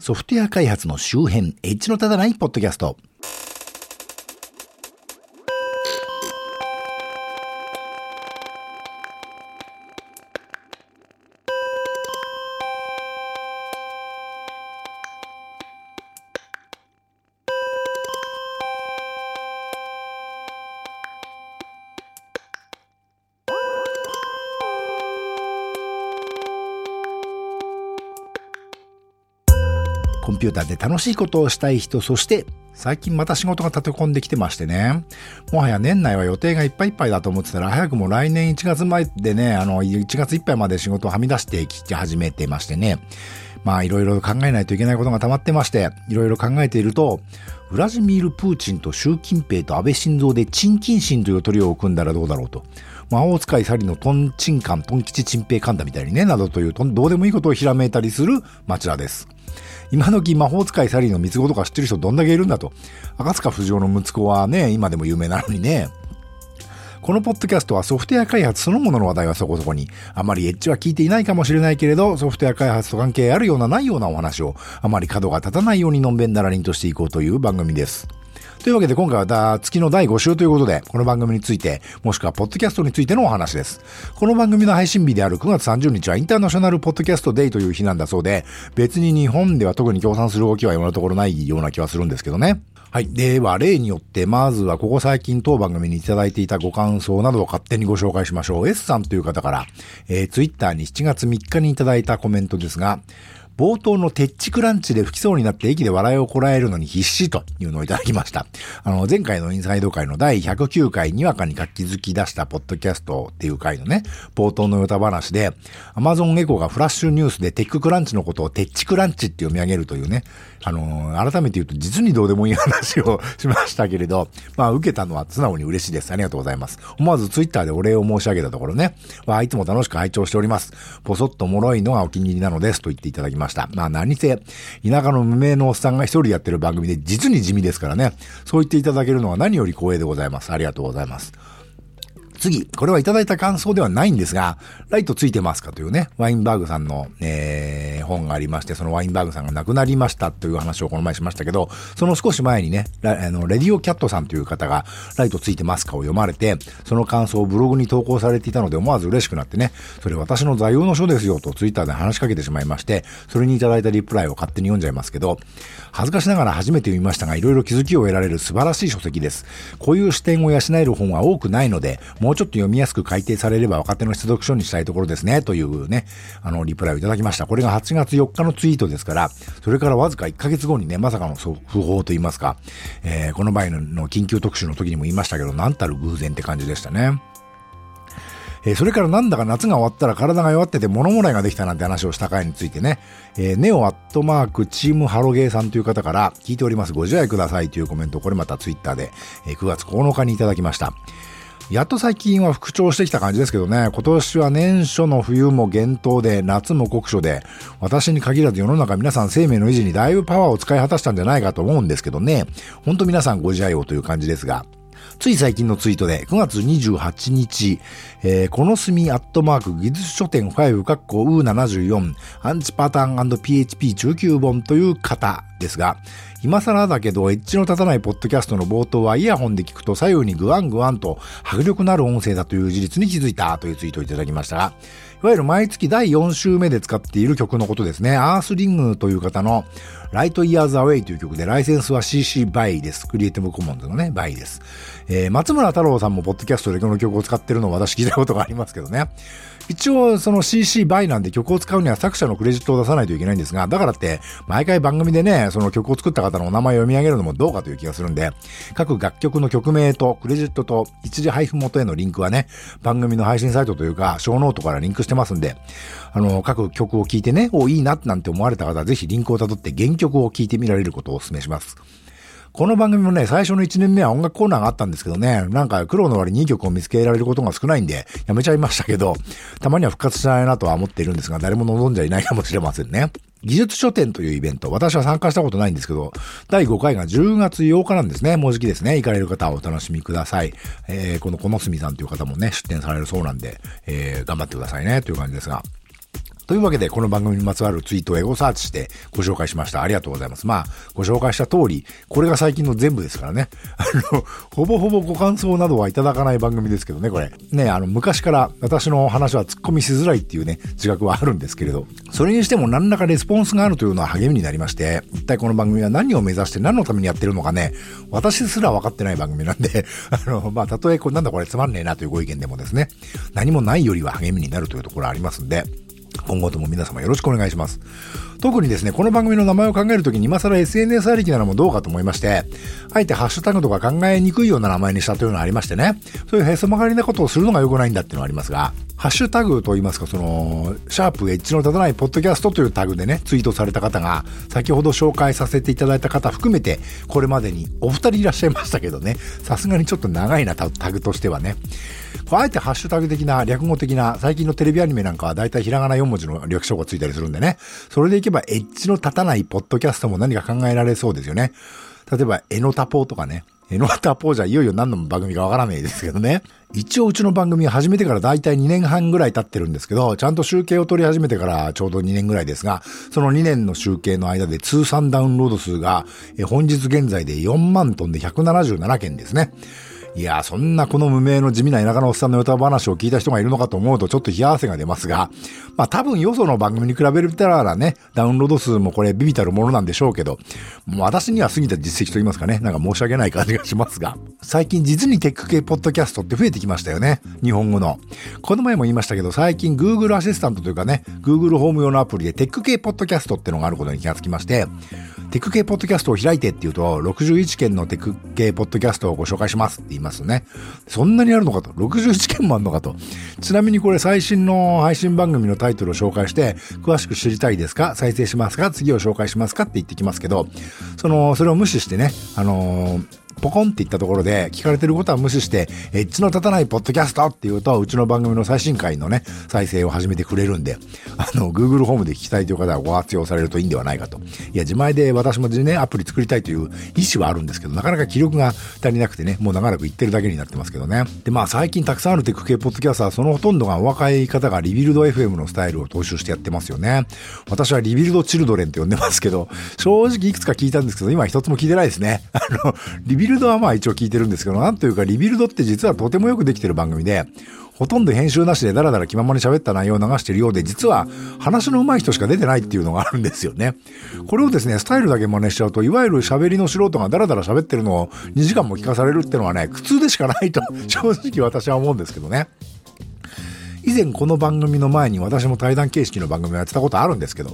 ソフトウェア開発の周辺、エッジの立たないポッドキャスト。コンピューターで楽しいことをしたい人、そして最近また仕事が立て込んできてましてね。もはや年内は予定がいっぱいいっぱいだと思ってたら、早くも来年1月前でね、あの、1月いっぱいまで仕事をはみ出して聞き始めてましてね。まあいろいろ考えないといけないことが溜まってまして、いろいろ考えていると、ウラジミール・プーチンと習近平と安倍晋三でチンキンシンというトリオを組んだらどうだろうと。魔法使いサリのトンチンカン、トン吉チンペイカンダみたいにね、などというどうでもいいことをひらめいたりする町田です。今時魔法使いサリーの三つ子とか知ってる人どんだけいるんだと。赤塚不二夫の息子はね、今でも有名なのにね。このポッドキャストはソフトウェア開発そのものの話題はそこそこに、あまりエッジは聞いていないかもしれないけれど、ソフトウェア開発と関係あるようなないようなお話を、あまり角が立たないようにのんべんだらりんとしていこうという番組です。というわけで今回は月の第5週ということで、この番組について、もしくはポッドキャストについてのお話です。この番組の配信日である9月30日はインターナショナルポッドキャストデイという日なんだそうで、別に日本では特に協賛する動きは今のところないような気はするんですけどね。はい。では、例によって、まずはここ最近当番組にいただいていたご感想などを勝手にご紹介しましょう。S さんという方から、えー、ツイッターに7月3日にいただいたコメントですが、冒頭のテッチクランチで吹きそうになって駅で笑いをこらえるのに必死というのをいただきました。あの、前回のインサイド会の第109回にわかに活気づき出したポッドキャストっていう回のね、冒頭のヨタ話で、アマゾンエコがフラッシュニュースでテッククランチのことをテッチクランチって読み上げるというね、あの、改めて言うと実にどうでもいい話をしましたけれど、まあ、受けたのは素直に嬉しいです。ありがとうございます。思わずツイッターでお礼を申し上げたところね、わいつも楽しく拝聴しております。ぽそっと脆いのがお気に入りなのですと言っていただきました。まあ、何せ、田舎の無名のおっさんが一人やってる番組で実に地味ですからね。そう言っていただけるのは何より光栄でございます。ありがとうございます。次、これはいただいた感想ではないんですが、ライトついてますかというね、ワインバーグさんの、えー、本がありまして、そのワインバーグさんが亡くなりましたという話をこの前しましたけど、その少し前にね、あの、レディオキャットさんという方が、ライトついてますかを読まれて、その感想をブログに投稿されていたので思わず嬉しくなってね、それ私の座右の書ですよとツイッターで話しかけてしまいまして、それにいただいたリプライを勝手に読んじゃいますけど、恥ずかしながら初めて読みましたが、いろいろ気づきを得られる素晴らしい書籍です。こういう視点を養える本は多くないので、ももうちょっと読みやすく改定されれば若手の出読書にしたいところですね、というね、あの、リプライをいただきました。これが8月4日のツイートですから、それからわずか1ヶ月後にね、まさかの不法と言いますか、えー、この前の緊急特集の時にも言いましたけど、なんたる偶然って感じでしたね。え、それからなんだか夏が終わったら体が弱ってて物もらいができたなんて話をした回についてね、えー、ネオアットマークチームハロゲーさんという方から聞いておりますご自愛くださいというコメント、これまたツイッターで、えー、9月9日にいただきました。やっと最近は復調してきた感じですけどね、今年は年初の冬も厳冬で、夏も酷暑で、私に限らず世の中皆さん生命の維持にだいぶパワーを使い果たしたんじゃないかと思うんですけどね、ほんと皆さんご自愛をという感じですが、つい最近のツイートで、9月28日、えー、この隅アットマーク技術書店5カッコ U74 アンチパターン &PHP 中級本という方ですが、今更だけど、エッジの立たないポッドキャストの冒頭はイヤホンで聞くと左右にグワングワンと迫力のある音声だという事実に気づいたというツイートをいただきましたが、いわゆる毎月第4週目で使っている曲のことですね。アースリングという方の Light Years Away という曲で、ライセンスは CC BY です。クリエイティブコモンズのね、BY です。えー、松村太郎さんもポッドキャストでこの曲を使ってるのを私聞いたことがありますけどね。一応その CC バイなんで曲を使うには作者のクレジットを出さないといけないんですが、だからって毎回番組でね、その曲を作った方のお名前を読み上げるのもどうかという気がするんで、各楽曲の曲名とクレジットと一次配布元へのリンクはね、番組の配信サイトというか、ショーノートからリンクしてますんで、あの、各曲を聴いてね、お、いいななんて思われた方はぜひリンクを辿って原曲を聴いてみられることをお勧めします。この番組もね、最初の1年目は音楽コーナーがあったんですけどね、なんか苦労の割にいい曲を見つけられることが少ないんで、やめちゃいましたけど、たまには復活したいなとは思っているんですが、誰も望んじゃいないかもしれませんね。技術書店というイベント、私は参加したことないんですけど、第5回が10月8日なんですね。もうじきですね。行かれる方はお楽しみください。えー、この小野住さんという方もね、出展されるそうなんで、えー、頑張ってくださいね、という感じですが。というわけで、この番組にまつわるツイートをエゴサーチしてご紹介しました。ありがとうございます。まあ、ご紹介した通り、これが最近の全部ですからね。あの、ほぼほぼご感想などはいただかない番組ですけどね、これ。ね、あの、昔から私の話は突っ込みしづらいっていうね、自覚はあるんですけれど、それにしても何らかレスポンスがあるというのは励みになりまして、一体この番組は何を目指して何のためにやってるのかね、私すら分かってない番組なんで、あの、まあ、たとえこなんだこれつまんねえなというご意見でもですね、何もないよりは励みになるというところありますんで、今後とも皆様よろしくお願いします。特にですね、この番組の名前を考えるときに今更 SNS ありきなのもどうかと思いまして、あえてハッシュタグとか考えにくいような名前にしたというのがありましてね、そういうへそ曲がりなことをするのが良くないんだっていうのがありますが、ハッシュタグと言いますか、その、シャープエッジの立たないポッドキャストというタグでね、ツイートされた方が、先ほど紹介させていただいた方含めて、これまでにお二人いらっしゃいましたけどね、さすがにちょっと長いな、タグとしてはね。あえてハッシュタグ的な、略語的な、最近のテレビアニメなんかは大体ひらがな4文字の略称がついたりするんでね。それでいけばエッジの立たないポッドキャストも何か考えられそうですよね。例えば、エノタポーとかね。エノタポーじゃいよいよ何の番組かわからないですけどね。一応うちの番組始めてから大体2年半ぐらい経ってるんですけど、ちゃんと集計を取り始めてからちょうど2年ぐらいですが、その2年の集計の間で通算ダウンロード数が、本日現在で4万トンで177件ですね。いや、そんなこの無名の地味な田舎のおっさんの歌話を聞いた人がいるのかと思うとちょっと冷や汗が出ますが、まあ多分よその番組に比べるたらね、ダウンロード数もこれビビたるものなんでしょうけど、もう私には過ぎた実績と言いますかね、なんか申し訳ない感じがしますが、最近実にテック系ポッドキャストって増えてきましたよね。日本語の。この前も言いましたけど、最近 Google アシスタントというかね、Google ホーム用のアプリでテック系ポッドキャストってのがあることに気がつきまして、テック系ポッドキャストを開いてって言うと、61件のテック系ポッドキャストをご紹介しますっていますね。そんなにあるのかと。61件もあるのかと。ちなみにこれ最新の配信番組のタイトルを紹介して、詳しく知りたいですか？再生しますか？次を紹介しますか？って言ってきますけど、その、それを無視してね、あのーポコンって言ったところで、聞かれてることは無視して、エッジの立たないポッドキャストって言うと、うちの番組の最新回のね、再生を始めてくれるんで、あの、Google ホームで聞きたいという方はご活用されるといいんではないかと。いや、自前で私もね、アプリ作りたいという意思はあるんですけど、なかなか気力が足りなくてね、もう長らく言ってるだけになってますけどね。で、まあ最近たくさんあるテク系ポッドキャストは、そのほとんどがお若い方がリビルド FM のスタイルを踏襲してやってますよね。私はリビルドチルドレンって呼んでますけど、正直いくつか聞いたんですけど、今一つも聞いてないですね。あの、リビルドはまあ一応聞いてるんですけど、なんというかリビルドって実はとてもよくできてる番組で、ほとんど編集なしでダラダラ気ままに喋った内容を流してるようで、実は話の上手い人しか出てないっていうのがあるんですよね。これをですね、スタイルだけ真似しちゃうと、いわゆる喋りの素人がダラダラ喋ってるのを2時間も聞かされるっていうのはね、苦痛でしかないと正直私は思うんですけどね。以前この番組の前に私も対談形式の番組をやってたことあるんですけど、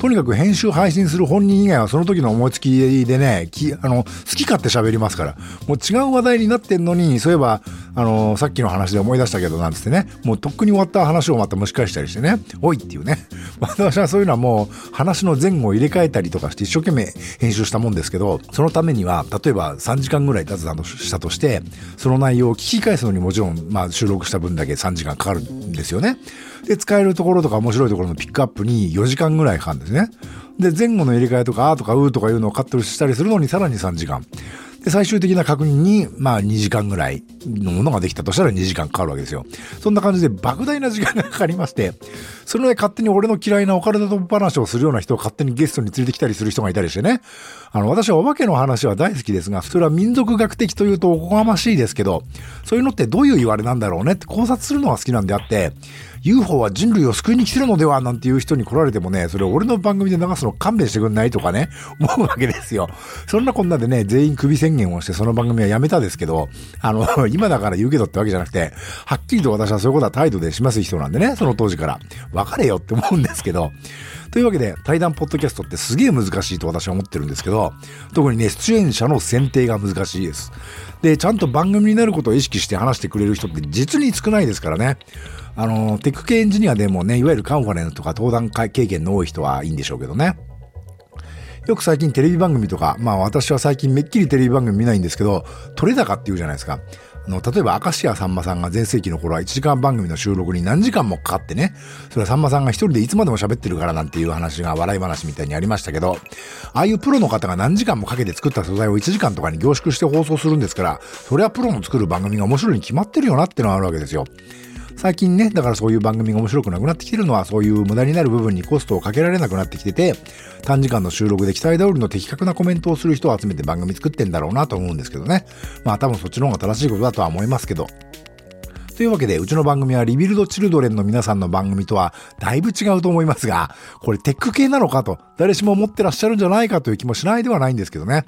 とにかく編集配信する本人以外はその時の思いつきでね、きあの、好き勝手喋りますから、もう違う話題になってんのに、そういえば、あの、さっきの話で思い出したけどなんつってね、もうとっくに終わった話をまた蒸し返したりしてね、おいっていうね。私はそういうのはもう話の前後を入れ替えたりとかして一生懸命編集したもんですけど、そのためには、例えば3時間ぐらい雑談したとして、その内容を聞き返すのにもちろん、まあ収録した分だけ3時間かかるんですよね。で、使えるところとか面白いところのピックアップに4時間ぐらいかかるんですね。で、前後の入れ替えとか、あとかうーとかいうのをカットしたりするのにさらに3時間。で、最終的な確認に、まあ2時間ぐらいのものができたとしたら2時間かかるわけですよ。そんな感じで莫大な時間がかかりまして、それで勝手に俺の嫌いなオカルト話をするような人を勝手にゲストに連れてきたりする人がいたりしてね。あの、私はお化けの話は大好きですが、それは民族学的というとおこがましいですけど、そういうのってどういう言われなんだろうねって考察するのが好きなんであって、UFO は人類を救いに来てるのではなんていう人に来られてもね、それ俺の番組で流すの勘弁してくんないとかね、思うわけですよ。そんなこんなでね、全員首宣言をしてその番組はやめたですけど、あの、今だから言うけどってわけじゃなくて、はっきりと私はそういうことは態度でします人なんでね、その当時から。別れよって思うんですけど。というわけで、対談ポッドキャストってすげえ難しいと私は思ってるんですけど、特にね、出演者の選定が難しいです。で、ちゃんと番組になることを意識して話してくれる人って実に少ないですからね。あの、テック系エンジニアでもね、いわゆるカンファレンスとか登壇経験の多い人はいいんでしょうけどね。よく最近テレビ番組とか、まあ私は最近めっきりテレビ番組見ないんですけど、取れ高って言うじゃないですか。あの、例えば明石家さんまさんが全盛期の頃は1時間番組の収録に何時間もかかってね、それはさんまさんが一人でいつまでも喋ってるからなんていう話が笑い話みたいにありましたけど、ああいうプロの方が何時間もかけて作った素材を1時間とかに凝縮して放送するんですから、それはプロの作る番組が面白いに決まってるよなってのがあるわけですよ。最近ね、だからそういう番組が面白くなくなってきてるのは、そういう無駄になる部分にコストをかけられなくなってきてて、短時間の収録で期待通りの的確なコメントをする人を集めて番組作ってんだろうなと思うんですけどね。まあ多分そっちの方が正しいことだとは思いますけど。というわけで、うちの番組はリビルドチルドレンの皆さんの番組とはだいぶ違うと思いますが、これテック系なのかと、誰しも思ってらっしゃるんじゃないかという気もしないではないんですけどね。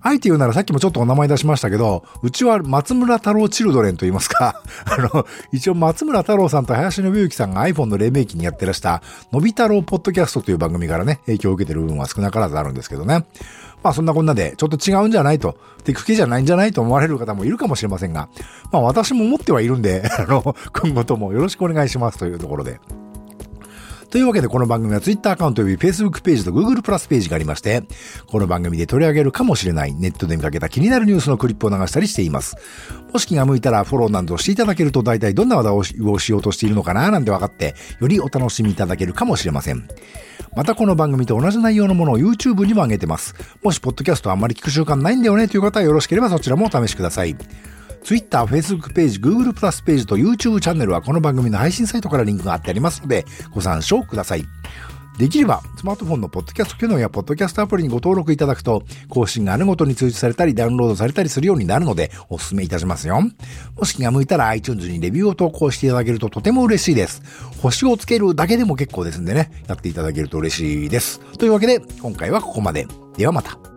あえて言うならさっきもちょっとお名前出しましたけど、うちは松村太郎チルドレンと言いますか、あの、一応松村太郎さんと林信之さんが iPhone の黎明期にやってらした、のび太郎ポッドキャストという番組からね、影響を受けてる部分は少なからずあるんですけどね。まあそんなこんなで、ちょっと違うんじゃないと、テック系じゃないんじゃないと思われる方もいるかもしれませんが、まあ私も思ってはいるんで、あの、今後ともよろしくお願いしますというところで。というわけでこの番組は Twitter アカウント及び Facebook ページと Google プラスページがありまして、この番組で取り上げるかもしれないネットで見かけた気になるニュースのクリップを流したりしています。もし気が向いたらフォローなどしていただけると大体どんな話題をしようとしているのかななんて分かって、よりお楽しみいただけるかもしれません。またこの番組と同じ内容のものを YouTube にも上げてます。もしポッドキャストあんまり聞く習慣ないんだよねという方はよろしければそちらもお試しください。Twitter、Facebook ページ、Google プラスページと YouTube チャンネルはこの番組の配信サイトからリンクが貼ってありますので、ご参照ください。できれば、スマートフォンのポッドキャスト機能やポッドキャストアプリにご登録いただくと、更新があるごとに通知されたり、ダウンロードされたりするようになるので、お勧めいたしますよ。もし気が向いたら iTunes にレビューを投稿していただけるととても嬉しいです。星をつけるだけでも結構ですんでね、やっていただけると嬉しいです。というわけで、今回はここまで。ではまた。